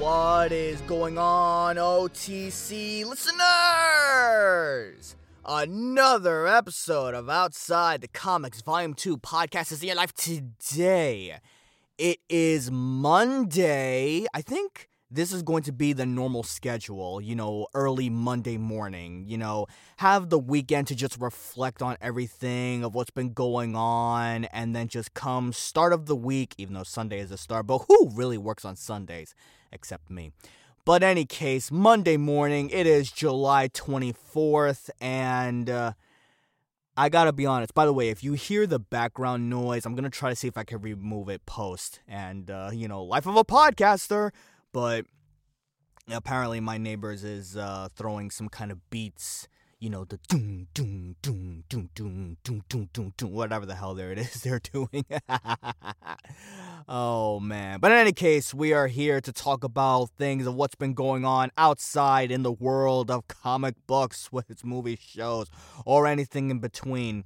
What is going on, OTC listeners? Another episode of Outside the Comics Volume 2 podcast is in your life today. It is Monday. I think this is going to be the normal schedule, you know, early Monday morning, you know, have the weekend to just reflect on everything of what's been going on and then just come start of the week, even though Sunday is a start, but who really works on Sundays except me? But any case, Monday morning, it is July 24th and uh I gotta be honest. By the way, if you hear the background noise, I'm gonna try to see if I can remove it post. And uh, you know, life of a podcaster. But apparently, my neighbors is uh, throwing some kind of beats. You know, the doom doom doom doom doom doom doom doom doom whatever the hell there it is they're doing. oh man! But in any case, we are here to talk about things of what's been going on outside in the world of comic books, whether it's movie shows or anything in between.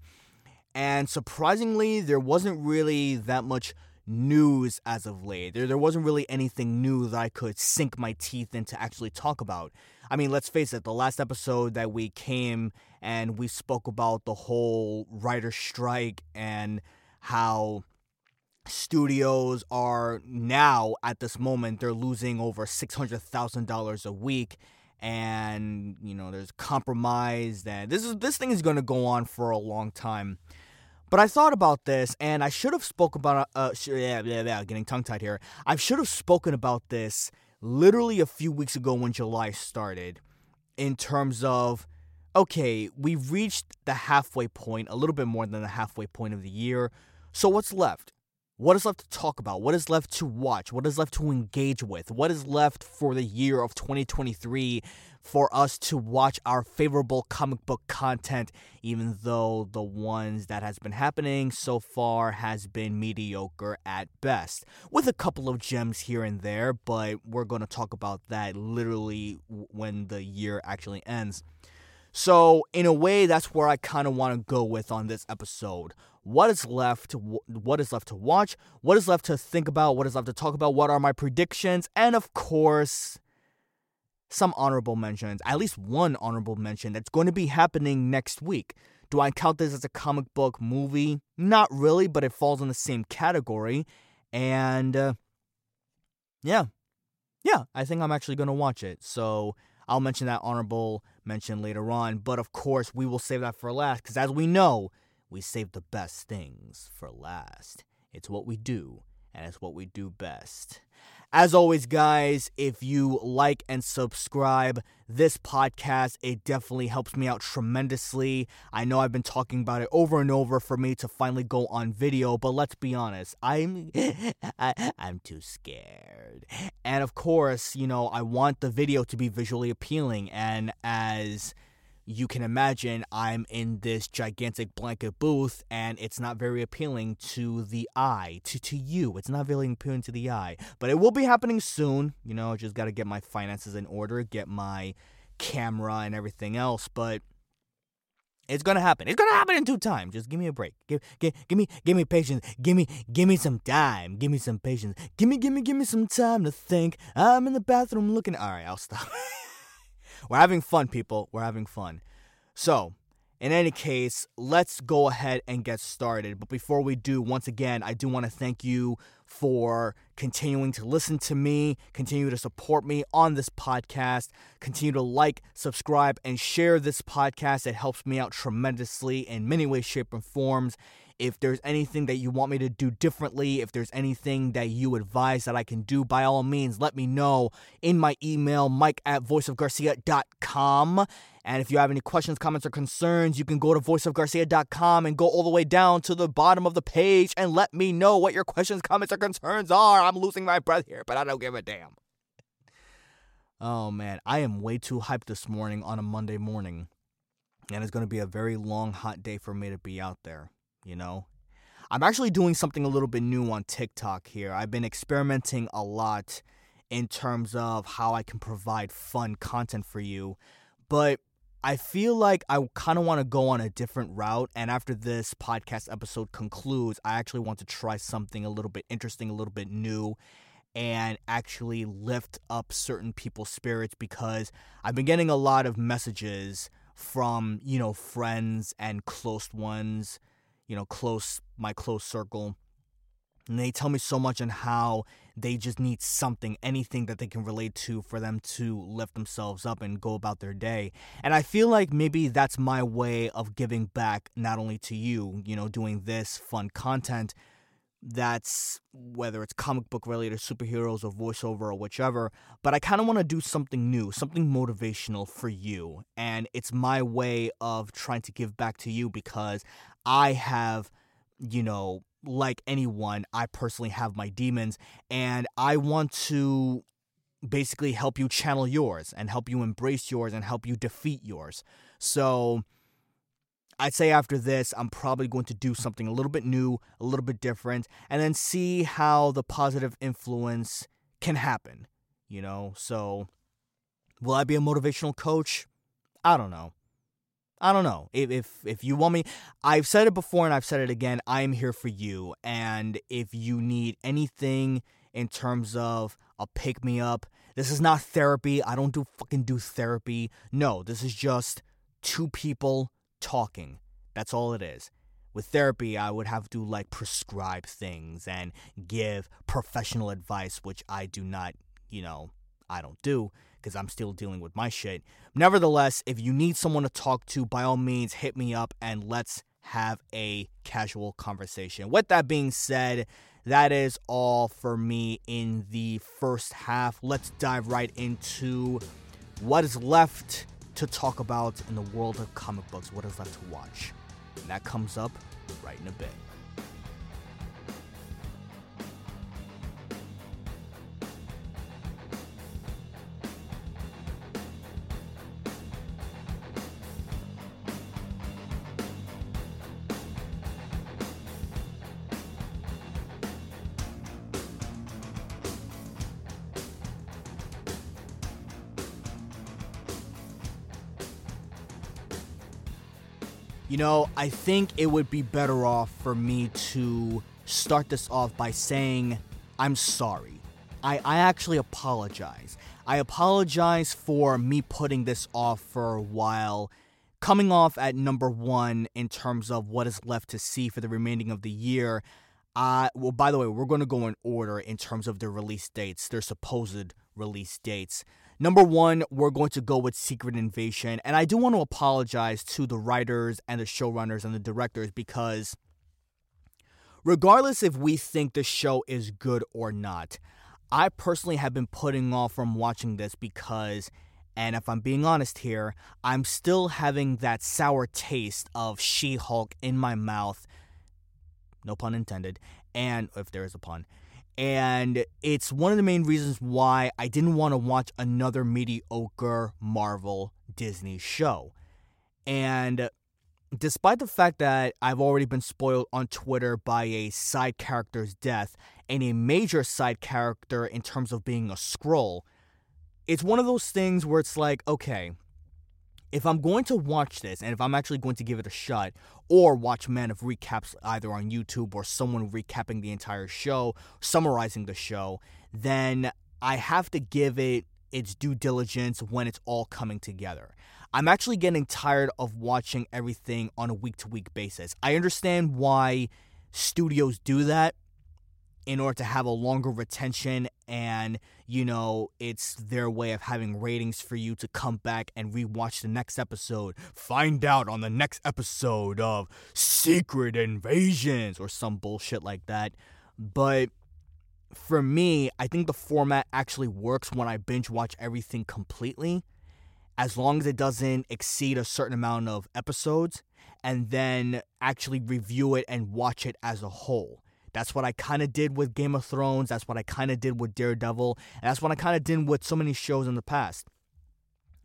And surprisingly, there wasn't really that much news as of late. There, there wasn't really anything new that I could sink my teeth into actually talk about. I mean, let's face it, the last episode that we came and we spoke about the whole writer strike and how studios are now at this moment they're losing over $600,000 a week and you know there's compromise that this is this thing is going to go on for a long time but I thought about this, and I should have spoke about. Uh, sh- yeah, yeah, yeah, getting tongue tied here. I should have spoken about this literally a few weeks ago when July started, in terms of, okay, we've reached the halfway point, a little bit more than the halfway point of the year. So what's left? What is left to talk about? What is left to watch? What is left to engage with? What is left for the year of 2023 for us to watch our favorable comic book content, even though the ones that has been happening so far has been mediocre at best, with a couple of gems here and there, but we're going to talk about that literally when the year actually ends. So, in a way, that's where I kind of want to go with on this episode. What is left? What is left to watch? What is left to think about? What is left to talk about? What are my predictions? And of course, some honorable mentions. At least one honorable mention that's going to be happening next week. Do I count this as a comic book movie? Not really, but it falls in the same category. And uh, yeah, yeah, I think I'm actually going to watch it. So I'll mention that honorable mention later on. But of course, we will save that for last because as we know, we save the best things for last. It's what we do, and it's what we do best. As always, guys, if you like and subscribe this podcast, it definitely helps me out tremendously. I know I've been talking about it over and over for me to finally go on video, but let's be honest, I'm I, I'm too scared. And of course, you know, I want the video to be visually appealing and as you can imagine I'm in this gigantic blanket booth and it's not very appealing to the eye, to, to you. It's not very appealing to the eye. But it will be happening soon. You know, I just got to get my finances in order, get my camera and everything else. But it's gonna happen. It's gonna happen in due time. Just give me a break. Give, give, give me, give me patience. Give me, give me some time. Give me some patience. Give me, give me, give me some time to think. I'm in the bathroom looking. All right, I'll stop. We're having fun, people. We're having fun. So, in any case, let's go ahead and get started. But before we do, once again, I do want to thank you for continuing to listen to me, continue to support me on this podcast, continue to like, subscribe, and share this podcast. It helps me out tremendously in many ways, shape, and forms. If there's anything that you want me to do differently, if there's anything that you advise that I can do, by all means, let me know in my email, mike at voiceofgarcia.com. And if you have any questions, comments, or concerns, you can go to voiceofgarcia.com and go all the way down to the bottom of the page and let me know what your questions, comments, or concerns are. I'm losing my breath here, but I don't give a damn. Oh man, I am way too hyped this morning on a Monday morning. And it's going to be a very long, hot day for me to be out there, you know? I'm actually doing something a little bit new on TikTok here. I've been experimenting a lot in terms of how I can provide fun content for you. But I feel like I kind of want to go on a different route. And after this podcast episode concludes, I actually want to try something a little bit interesting, a little bit new, and actually lift up certain people's spirits because I've been getting a lot of messages from, you know, friends and close ones, you know, close, my close circle. And they tell me so much on how they just need something, anything that they can relate to for them to lift themselves up and go about their day. And I feel like maybe that's my way of giving back not only to you, you know, doing this fun content that's whether it's comic book related superheroes or voiceover or whichever but i kind of want to do something new something motivational for you and it's my way of trying to give back to you because i have you know like anyone, I personally have my demons, and I want to basically help you channel yours and help you embrace yours and help you defeat yours. So I'd say after this, I'm probably going to do something a little bit new, a little bit different, and then see how the positive influence can happen. You know, so will I be a motivational coach? I don't know. I don't know. If, if if you want me, I've said it before and I've said it again. I am here for you. And if you need anything in terms of a pick me up, this is not therapy. I don't do fucking do therapy. No, this is just two people talking. That's all it is. With therapy, I would have to like prescribe things and give professional advice, which I do not, you know, I don't do because I'm still dealing with my shit. Nevertheless, if you need someone to talk to, by all means, hit me up and let's have a casual conversation. With that being said, that is all for me in the first half. Let's dive right into what is left to talk about in the world of comic books, what is left to watch. And that comes up right in a bit. You know, I think it would be better off for me to start this off by saying I'm sorry. I, I actually apologize. I apologize for me putting this off for a while, coming off at number one in terms of what is left to see for the remaining of the year. Uh, well, by the way, we're going to go in order in terms of their release dates, their supposed release dates. Number one, we're going to go with Secret Invasion. And I do want to apologize to the writers and the showrunners and the directors because, regardless if we think the show is good or not, I personally have been putting off from watching this because, and if I'm being honest here, I'm still having that sour taste of She Hulk in my mouth. No pun intended. And if there is a pun and it's one of the main reasons why I didn't want to watch another mediocre Marvel Disney show. And despite the fact that I've already been spoiled on Twitter by a side character's death and a major side character in terms of being a scroll, it's one of those things where it's like, okay, if I'm going to watch this and if I'm actually going to give it a shot or watch Man of Recaps either on YouTube or someone recapping the entire show, summarizing the show, then I have to give it its due diligence when it's all coming together. I'm actually getting tired of watching everything on a week to week basis. I understand why studios do that in order to have a longer retention and you know it's their way of having ratings for you to come back and rewatch the next episode. Find out on the next episode of secret invasions or some bullshit like that. But for me i think the format actually works when i binge watch everything completely as long as it doesn't exceed a certain amount of episodes and then actually review it and watch it as a whole that's what I kind of did with Game of Thrones. That's what I kind of did with Daredevil. And that's what I kind of did with so many shows in the past.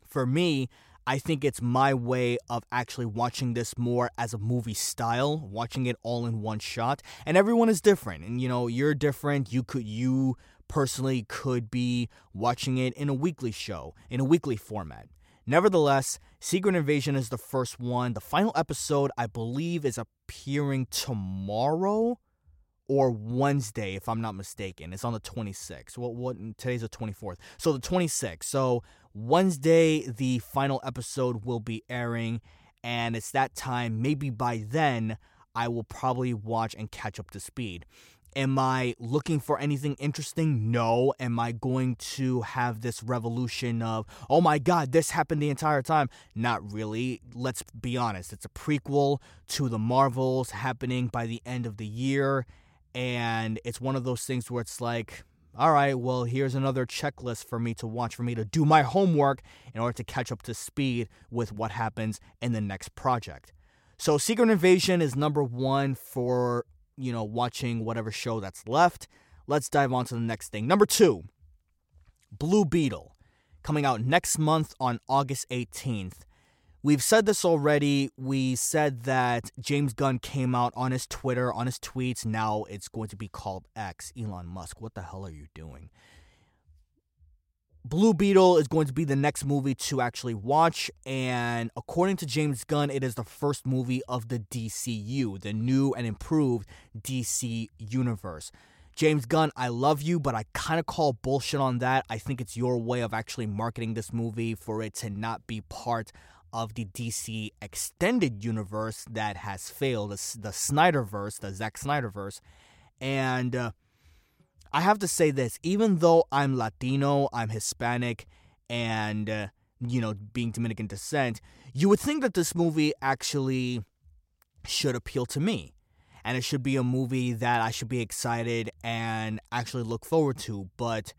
For me, I think it's my way of actually watching this more as a movie style, watching it all in one shot. And everyone is different. And you know, you're different. You could you personally could be watching it in a weekly show, in a weekly format. Nevertheless, Secret Invasion is the first one. The final episode, I believe, is appearing tomorrow or Wednesday, if I'm not mistaken. It's on the 26th. Well, what today's the 24th. So the 26th. So Wednesday, the final episode will be airing, and it's that time. Maybe by then, I will probably watch and catch up to speed. Am I looking for anything interesting? No. Am I going to have this revolution of, oh my god, this happened the entire time? Not really. Let's be honest. It's a prequel to the Marvels happening by the end of the year and it's one of those things where it's like, all right, well, here's another checklist for me to watch, for me to do my homework in order to catch up to speed with what happens in the next project. So, Secret Invasion is number one for, you know, watching whatever show that's left. Let's dive on to the next thing. Number two, Blue Beetle, coming out next month on August 18th. We've said this already. We said that James Gunn came out on his Twitter, on his tweets. Now it's going to be called X. Elon Musk, what the hell are you doing? Blue Beetle is going to be the next movie to actually watch, and according to James Gunn, it is the first movie of the DCU, the new and improved DC universe. James Gunn, I love you, but I kind of call bullshit on that. I think it's your way of actually marketing this movie for it to not be part of the DC extended universe that has failed, the, Snyderverse, the Zack Snyderverse. And uh, I have to say this even though I'm Latino, I'm Hispanic, and, uh, you know, being Dominican descent, you would think that this movie actually should appeal to me. And it should be a movie that I should be excited and actually look forward to. But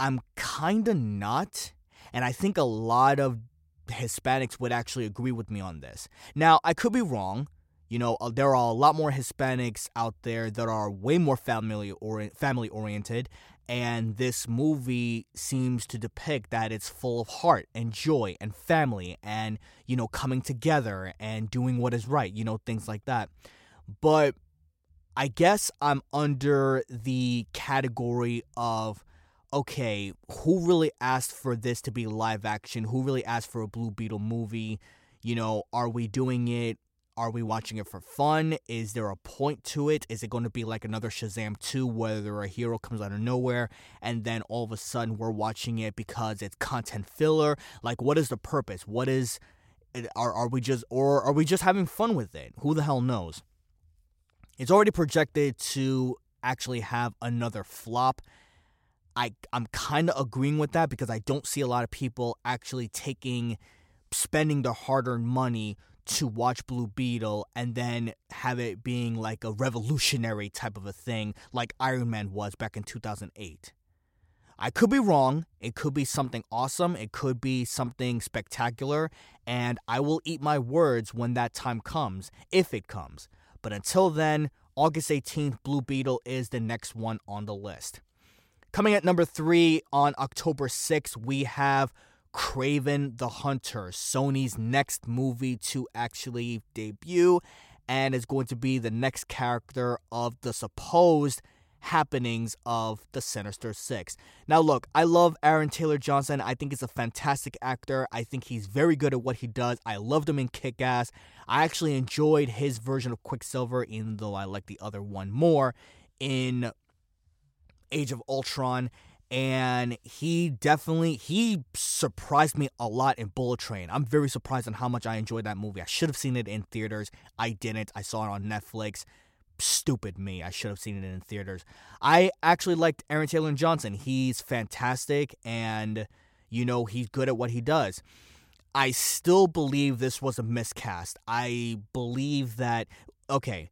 I'm kind of not. And I think a lot of Hispanics would actually agree with me on this. Now, I could be wrong. You know, uh, there are a lot more Hispanics out there that are way more family or family oriented, and this movie seems to depict that it's full of heart and joy and family and you know coming together and doing what is right, you know, things like that. But I guess I'm under the category of okay, who really asked for this to be live action? Who really asked for a Blue Beetle movie? You know, are we doing it? Are we watching it for fun? Is there a point to it? Is it going to be like another Shazam 2 where a hero comes out of nowhere and then all of a sudden we're watching it because it's content filler? Like, what is the purpose? What is. Are, are we just. Or are we just having fun with it? Who the hell knows? It's already projected to actually have another flop I I'm kind of agreeing with that because I don't see a lot of people actually taking spending their hard-earned money to watch Blue Beetle and then have it being like a revolutionary type of a thing like Iron Man was back in 2008. I could be wrong. It could be something awesome. It could be something spectacular. And I will eat my words when that time comes, if it comes. But until then, August 18th, Blue Beetle is the next one on the list. Coming at number three on October 6th, we have Kraven the Hunter, Sony's next movie to actually debut, and is going to be the next character of the supposed happenings of the Sinister Six. Now, look, I love Aaron Taylor Johnson. I think he's a fantastic actor. I think he's very good at what he does. I loved him in Kick Ass. I actually enjoyed his version of Quicksilver, even though I like the other one more in Age of Ultron and he definitely he surprised me a lot in Bullet Train. I'm very surprised on how much I enjoyed that movie. I should have seen it in theaters. I didn't. I saw it on Netflix. Stupid me. I should have seen it in theaters. I actually liked Aaron Taylor Johnson. He's fantastic and you know, he's good at what he does. I still believe this was a miscast. I believe that okay,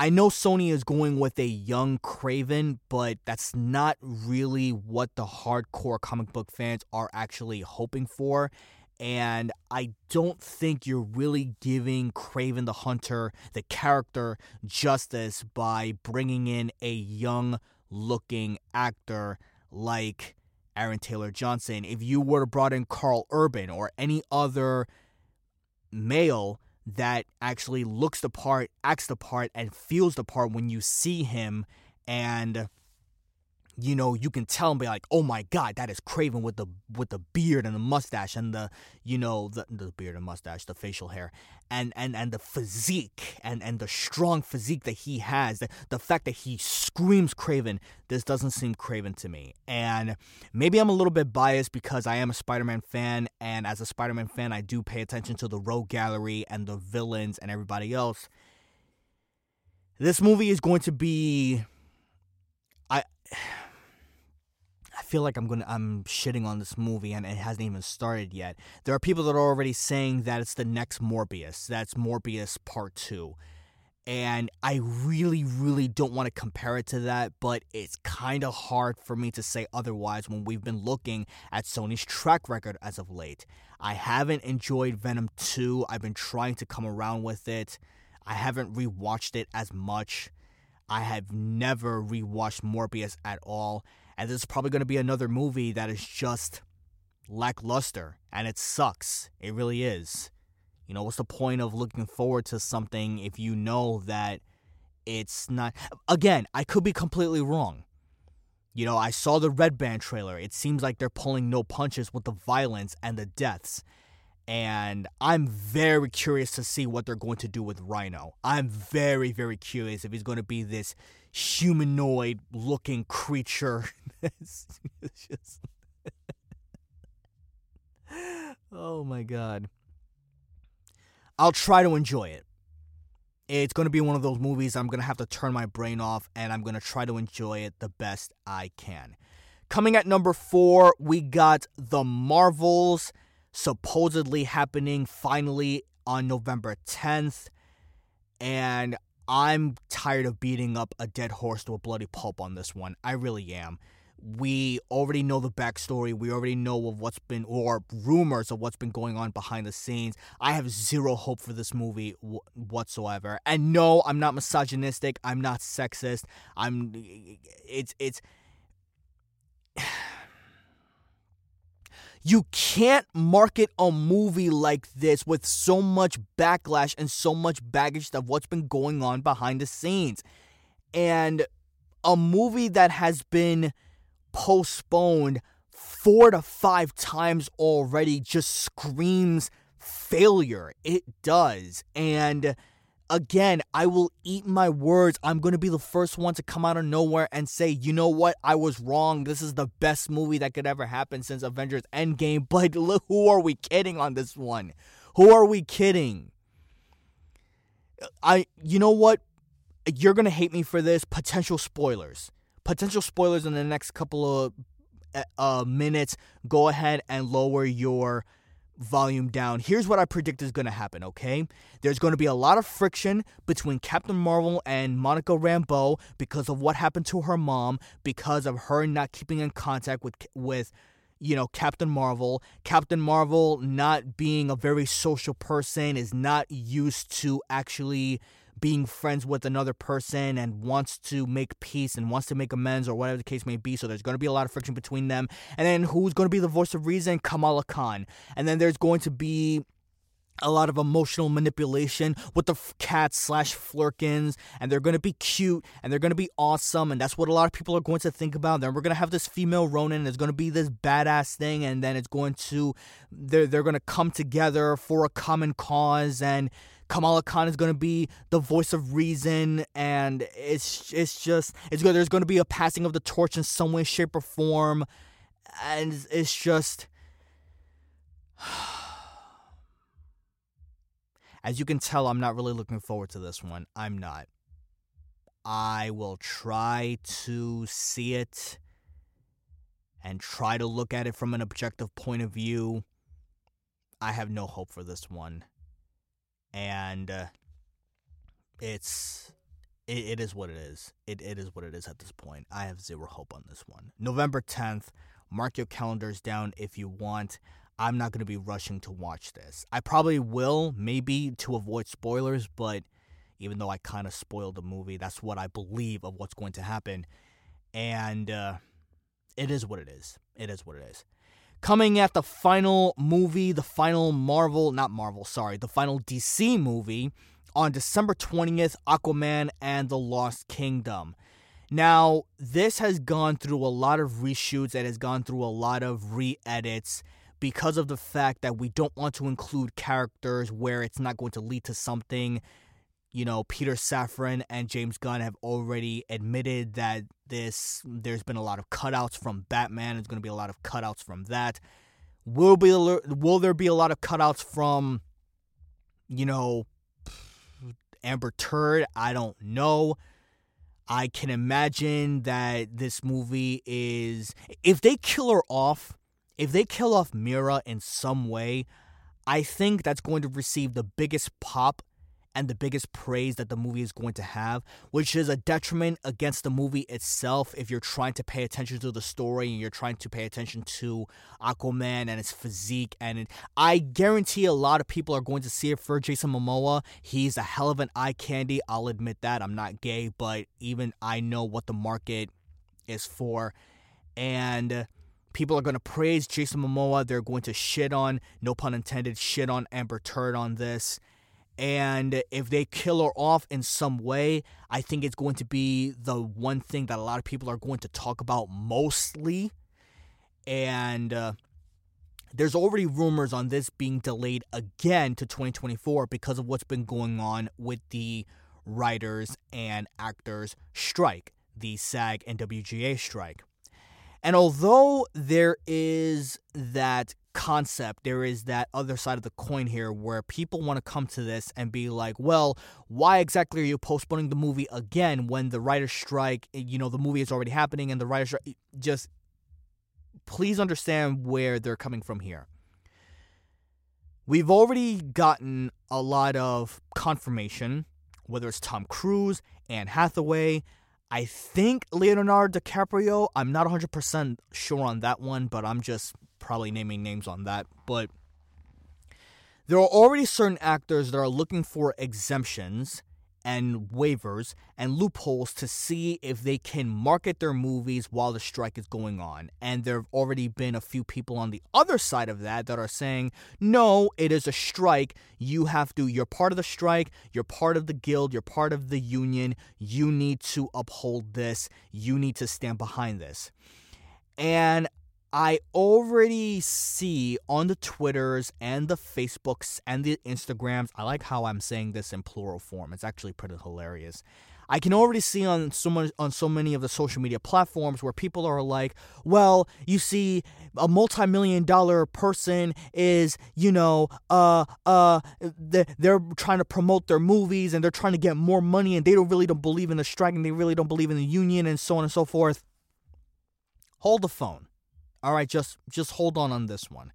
I know Sony is going with a young Kraven, but that's not really what the hardcore comic book fans are actually hoping for. And I don't think you're really giving Kraven the Hunter, the character, justice by bringing in a young looking actor like Aaron Taylor Johnson, if you were to brought in Karl Urban or any other male that actually looks the part, acts the part, and feels the part when you see him. And you know, you can tell and be like, "Oh my God, that is Kraven with the with the beard and the mustache and the you know the the beard and mustache, the facial hair, and and and the physique and and the strong physique that he has, the the fact that he screams Kraven. This doesn't seem Kraven to me, and maybe I'm a little bit biased because I am a Spider-Man fan, and as a Spider-Man fan, I do pay attention to the rogue gallery and the villains and everybody else. This movie is going to be, I. Feel like I'm gonna I'm shitting on this movie and it hasn't even started yet. There are people that are already saying that it's the next Morbius. That's Morbius Part Two. And I really, really don't want to compare it to that, but it's kind of hard for me to say otherwise when we've been looking at Sony's track record as of late. I haven't enjoyed Venom 2. I've been trying to come around with it. I haven't rewatched it as much. I have never rewatched Morbius at all. And this is probably going to be another movie that is just lackluster. And it sucks. It really is. You know, what's the point of looking forward to something if you know that it's not. Again, I could be completely wrong. You know, I saw the Red Band trailer. It seems like they're pulling no punches with the violence and the deaths. And I'm very curious to see what they're going to do with Rhino. I'm very, very curious if he's going to be this humanoid looking creature. just. oh my god. I'll try to enjoy it. It's going to be one of those movies I'm going to have to turn my brain off and I'm going to try to enjoy it the best I can. Coming at number four, we got The Marvels, supposedly happening finally on November 10th. And I'm tired of beating up a dead horse to a bloody pulp on this one. I really am. We already know the backstory. We already know of what's been, or rumors of what's been going on behind the scenes. I have zero hope for this movie w- whatsoever. And no, I'm not misogynistic. I'm not sexist. I'm. It's it's. You can't market a movie like this with so much backlash and so much baggage of what's been going on behind the scenes. And a movie that has been postponed four to five times already just screams failure. It does. And again, I will eat my words. I'm going to be the first one to come out of nowhere and say, you know what? I was wrong. This is the best movie that could ever happen since Avengers Endgame. But look, who are we kidding on this one? Who are we kidding? I, you know what? You're going to hate me for this. Potential spoilers. Potential spoilers in the next couple of uh, minutes. Go ahead and lower your volume down. Here's what I predict is going to happen, okay? There's going to be a lot of friction between Captain Marvel and Monica Rambeau because of what happened to her mom, because of her not keeping in contact with with you know, Captain Marvel. Captain Marvel not being a very social person is not used to actually being friends with another person and wants to make peace and wants to make amends or whatever the case may be. So there's going to be a lot of friction between them. And then who's going to be the voice of reason? Kamala Khan. And then there's going to be a lot of emotional manipulation with the cats slash Flerkens, and they're gonna be cute and they're gonna be awesome, and that's what a lot of people are going to think about. Then we're gonna have this female Ronin, there's gonna be this badass thing, and then it's going to they're they're gonna come together for a common cause, and Kamala Khan is going to be the voice of reason, and it's it's just it's good. There's going to be a passing of the torch in some way, shape, or form, and it's just. As you can tell, I'm not really looking forward to this one. I'm not. I will try to see it and try to look at it from an objective point of view. I have no hope for this one and uh, it's it, it is what it is. It it is what it is at this point. I have zero hope on this one. November tenth. Mark your calendars down if you want. I'm not going to be rushing to watch this. I probably will, maybe to avoid spoilers, but even though I kind of spoiled the movie, that's what I believe of what's going to happen. And uh, it is what it is. It is what it is. Coming at the final movie, the final Marvel, not Marvel, sorry, the final DC movie on December 20th Aquaman and the Lost Kingdom. Now, this has gone through a lot of reshoots, it has gone through a lot of re edits because of the fact that we don't want to include characters where it's not going to lead to something. You know, Peter Safran and James Gunn have already admitted that this there's been a lot of cutouts from Batman. There's going to be a lot of cutouts from that. Will be will there be a lot of cutouts from you know Amber Turd? I don't know. I can imagine that this movie is if they kill her off if they kill off Mera in some way, I think that's going to receive the biggest pop and the biggest praise that the movie is going to have, which is a detriment against the movie itself if you're trying to pay attention to the story and you're trying to pay attention to Aquaman and his physique. And I guarantee a lot of people are going to see it for Jason Momoa. He's a hell of an eye candy. I'll admit that. I'm not gay, but even I know what the market is for. And People are going to praise Jason Momoa. They're going to shit on, no pun intended, shit on Amber Turd on this. And if they kill her off in some way, I think it's going to be the one thing that a lot of people are going to talk about mostly. And uh, there's already rumors on this being delayed again to 2024 because of what's been going on with the writers and actors strike, the SAG and WGA strike. And although there is that concept, there is that other side of the coin here where people want to come to this and be like, well, why exactly are you postponing the movie again when the writer's strike, eh, you know, the movie is already happening and the writer's strike, eh, just please understand where they're coming from here. We've already gotten a lot of confirmation, whether it's Tom Cruise, Anne Hathaway, I think Leonardo DiCaprio. I'm not 100% sure on that one, but I'm just probably naming names on that. But there are already certain actors that are looking for exemptions and waivers and loopholes to see if they can market their movies while the strike is going on. And there have already been a few people on the other side of that that are saying, no, it is a strike. You have to, you're part of the strike, you're part of the guild, you're part of the union. You need to uphold this, you need to stand behind this. And I already see on the Twitters and the Facebooks and the Instagrams. I like how I'm saying this in plural form. It's actually pretty hilarious. I can already see on so much, on so many of the social media platforms where people are like, "Well, you see, a multi-million dollar person is, you know, uh, uh, they're, trying to promote their movies and they're trying to get more money and they don't really don't believe in the strike and they really don't believe in the union and so on and so forth." Hold the phone. All right, just just hold on on this one.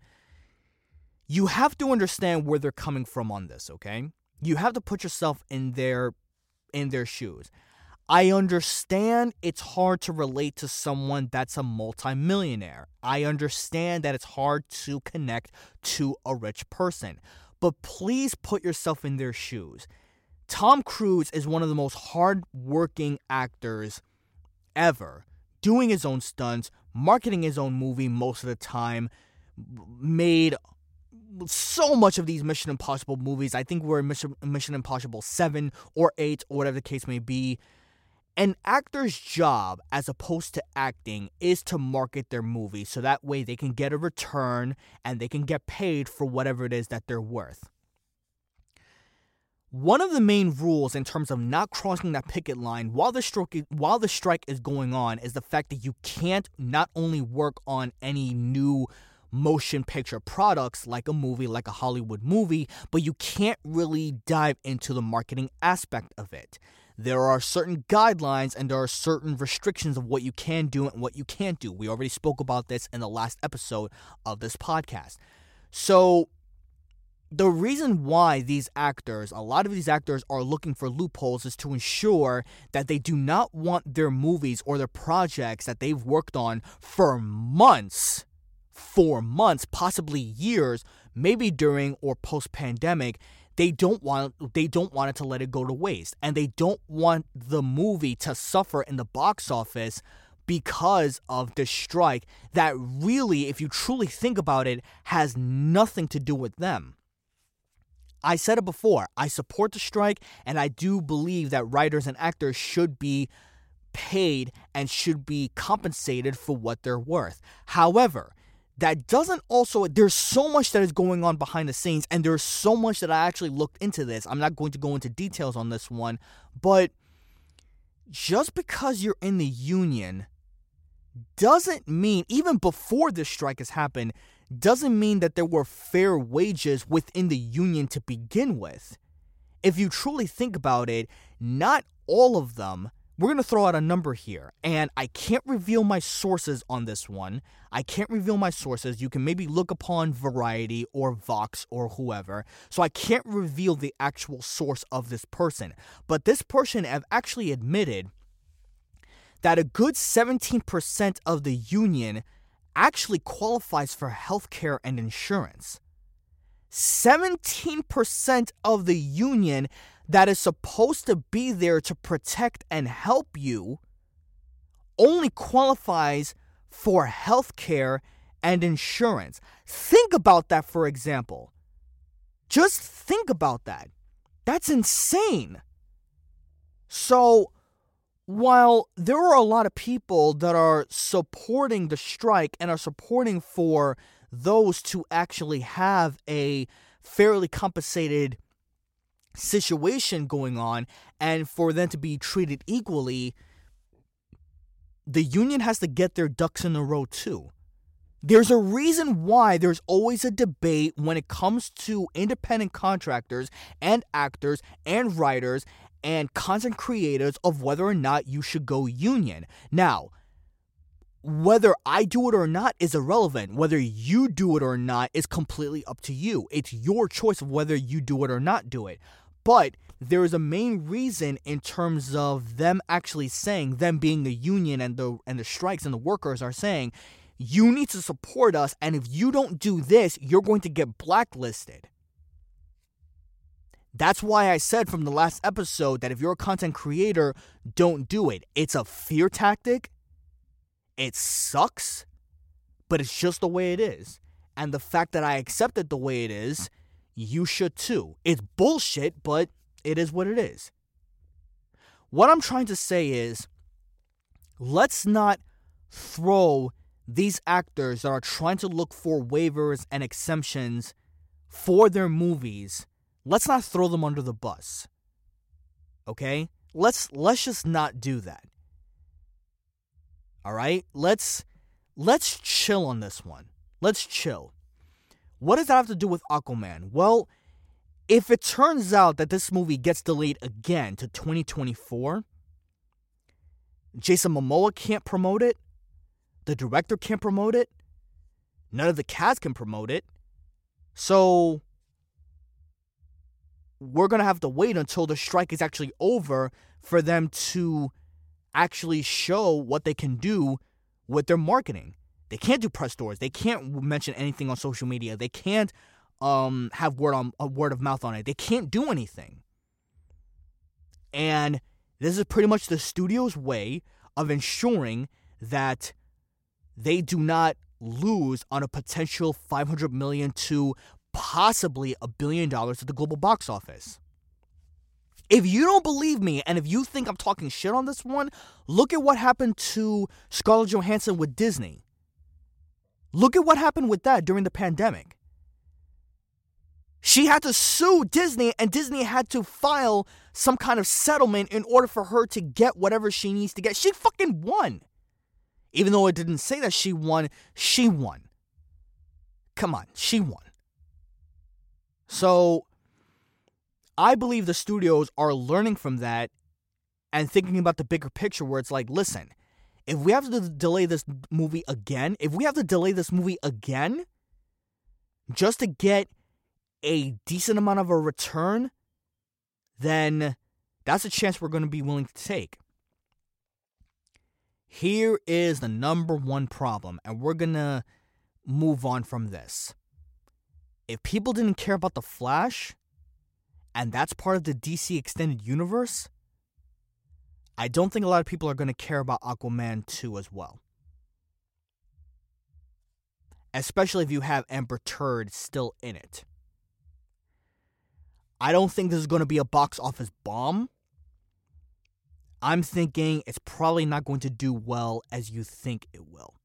You have to understand where they're coming from on this, okay? You have to put yourself in their in their shoes. I understand it's hard to relate to someone that's a multimillionaire. I understand that it's hard to connect to a rich person. But please put yourself in their shoes. Tom Cruise is one of the most hardworking actors ever, doing his own stunts, marketing his own movie most of the time, made so much of these Mission Impossible movies. I think we're in Mission, Mission Impossible 7 or 8 or whatever the case may be. An actor's job, as opposed to acting, is to market their movie so that way they can get a return and they can get paid for whatever it is that they're worth. One of the main rules in terms of not crossing that picket line while the strike while the strike is going on is the fact that you can't not only work on any new motion picture products like a movie like a Hollywood movie, but you can't really dive into the marketing aspect of it. There are certain guidelines and there are certain restrictions of what you can do and what you can't do. We already spoke about this in the last episode of this podcast. So, the reason why these actors, a lot of these actors, are looking for loopholes is to ensure that they do not want their movies or their projects that they've worked on for months, for months, possibly years, maybe during or post pandemic. They don't want they don't want it to let it go to waste, and they don't want the movie to suffer in the box office because of the strike that really, if you truly think about it, has nothing to do with them. I said it before, I support the strike, and I do believe that writers and actors should be paid and should be compensated for what they're worth. However, that doesn't also there's so much that is going on behind the scenes and there's so much that I actually looked into this. I'm not going to go into details on this one, but just because you're in the union doesn't mean even before this strike has happened doesn't mean that there were fair wages within the union to begin with. If you truly think about it, not all of them we're going to throw out a number here, and I can't reveal my sources on this one. I can't reveal my sources. You can maybe look upon Variety or Vox or whoever. So I can't reveal the actual source of this person. But this person have actually admitted that a good 17% of the union actually qualifies for healthcare and insurance. 17% of the union that is supposed to be there to protect and help you only qualifies for health care and insurance. Think about that, for example. Just think about that. That's insane. So, while there are a lot of people that are supporting the strike and are supporting for those to actually have a fairly compensated situation going on and for them to be treated equally, the union has to get their ducks in a row too. There's a reason why there's always a debate when it comes to independent contractors and actors and writers and content creators of whether or not you should go union. Now, whether I do it or not is irrelevant. Whether you do it or not is completely up to you. It's your choice of whether you do it or not do it. But there is a main reason in terms of them actually saying, them being the union and the and the strikes and the workers are saying, you need to support us, and if you don't do this, you're going to get blacklisted. That's why I said from the last episode that if you're a content creator, don't do it. It's a fear tactic. It sucks, but it's just the way it is. And the fact that I accept it the way it is you should too. It's bullshit, but it is what it is. What I'm trying to say is let's not throw these actors that are trying to look for waivers and exemptions for their movies, let's not throw them under the bus. Okay? Let's let's just not do that. All right? Let's let's chill on this one. Let's chill. What does that have to do with Aquaman? Well, if it turns out that this movie gets delayed again to 2024, Jason Momoa can't promote it, the director can't promote it, none of the cast can promote it. So we're going to have to wait until the strike is actually over for them to actually show what they can do with their marketing. They can't do press tours. They can't mention anything on social media. They can't um, have word on a word of mouth on it. They can't do anything. And this is pretty much the studio's way of ensuring that they do not lose on a potential 500 million to possibly a billion dollars at the global box office. If you don't believe me and if you think I'm talking shit on this one, look at what happened to Scarlett Johansson with Disney. Look at what happened with that during the pandemic. She had to sue Disney, and Disney had to file some kind of settlement in order for her to get whatever she needs to get. She fucking won. Even though it didn't say that she won, she won. Come on, she won. So, I believe the studios are learning from that and thinking about the bigger picture where it's like, listen, if we have to delay this movie again, if we have to delay this movie again just to get a decent amount of a return, then that's a chance we're going to be willing to take. Here is the number one problem, and we're going to move on from this. If people didn't care about The Flash, and that's part of the DC Extended Universe, I don't think a lot of people are going to care about Aquaman 2 as well. Especially if you have Amber Turd still in it. I don't think this is going to be a box office bomb. I'm thinking it's probably not going to do well as you think it will.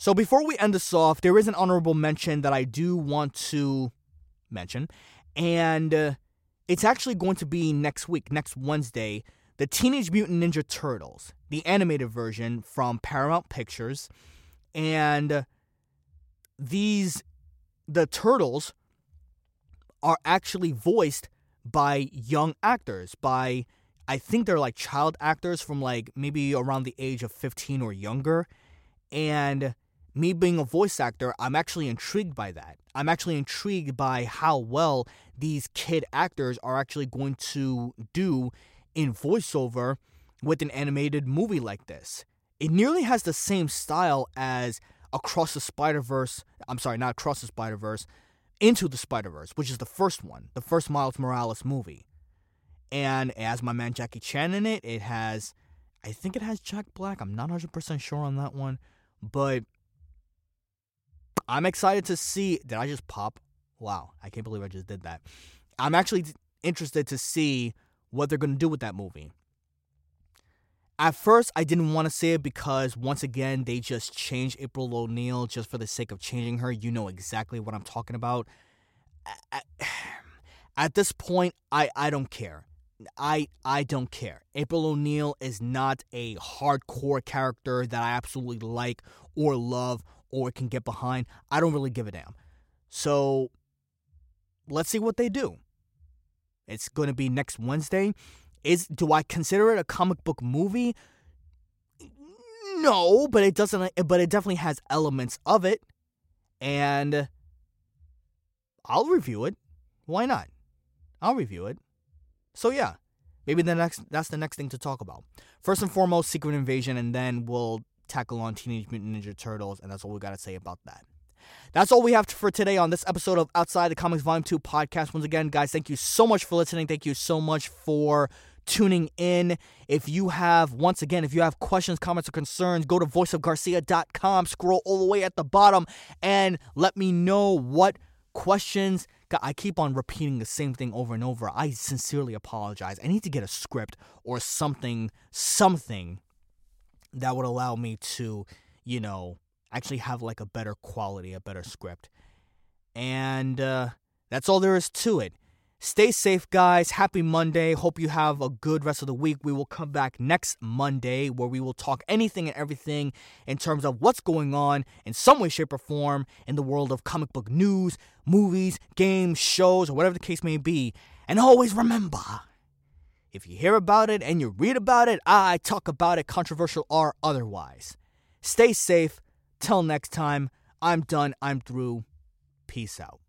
So before we end this off, there is an honorable mention that I do want to mention, and uh, it's actually going to be next week, next Wednesday, the Teenage Mutant Ninja Turtles, the animated version from Paramount Pictures, and uh, these the turtles are actually voiced by young actors, by I think they're like child actors from like maybe around the age of 15 or younger. And me being a voice actor, I'm actually intrigued by that. I'm actually intrigued by how well these kid actors are actually going to do in voiceover with an animated movie like this. It nearly has the same style as Across the Spider Verse. I'm sorry, not Across the Spider Verse, into the Spider Verse, which is the first one, the first Miles Morales movie. And has my man Jackie Chan in it. It has, I think it has Jack Black. I'm not 100% sure on that one. But I'm excited to see. Did I just pop? Wow, I can't believe I just did that. I'm actually interested to see what they're going to do with that movie. At first, I didn't want to say it because once again, they just changed April O'Neil just for the sake of changing her. You know exactly what I'm talking about. At, this point, I, I don't care. I I don't care. April O'Neil is not a hardcore character that I absolutely like or love or it can get behind. I don't really give a damn. So let's see what they do. It's going to be next Wednesday. Is do I consider it a comic book movie? No, but it doesn't but it definitely has elements of it and I'll review it. Why not? I'll review it. So yeah, maybe the next that's the next thing to talk about. First and foremost, Secret Invasion, and then we'll tackle on Teenage Mutant Ninja Turtles, and that's all we gotta say about that. That's all we have for today on this episode of Outside the Comics Volume 2 podcast. Once again, guys, thank you so much for listening. Thank you so much for tuning in. If you have, once again, if you have questions, comments, or concerns, go to voiceofgarcia.com, scroll all the way at the bottom, and let me know what questions. I keep on repeating the same thing over and over. I sincerely apologize. I need to get a script or something, something that would allow me to, you know, actually have like a better quality, a better script. And uh, that's all there is to it. Stay safe, guys. Happy Monday. Hope you have a good rest of the week. We will come back next Monday where we will talk anything and everything in terms of what's going on in some way, shape, or form in the world of comic book news, movies, games, shows, or whatever the case may be. And always remember if you hear about it and you read about it, I talk about it, controversial or otherwise. Stay safe. Till next time, I'm done. I'm through. Peace out.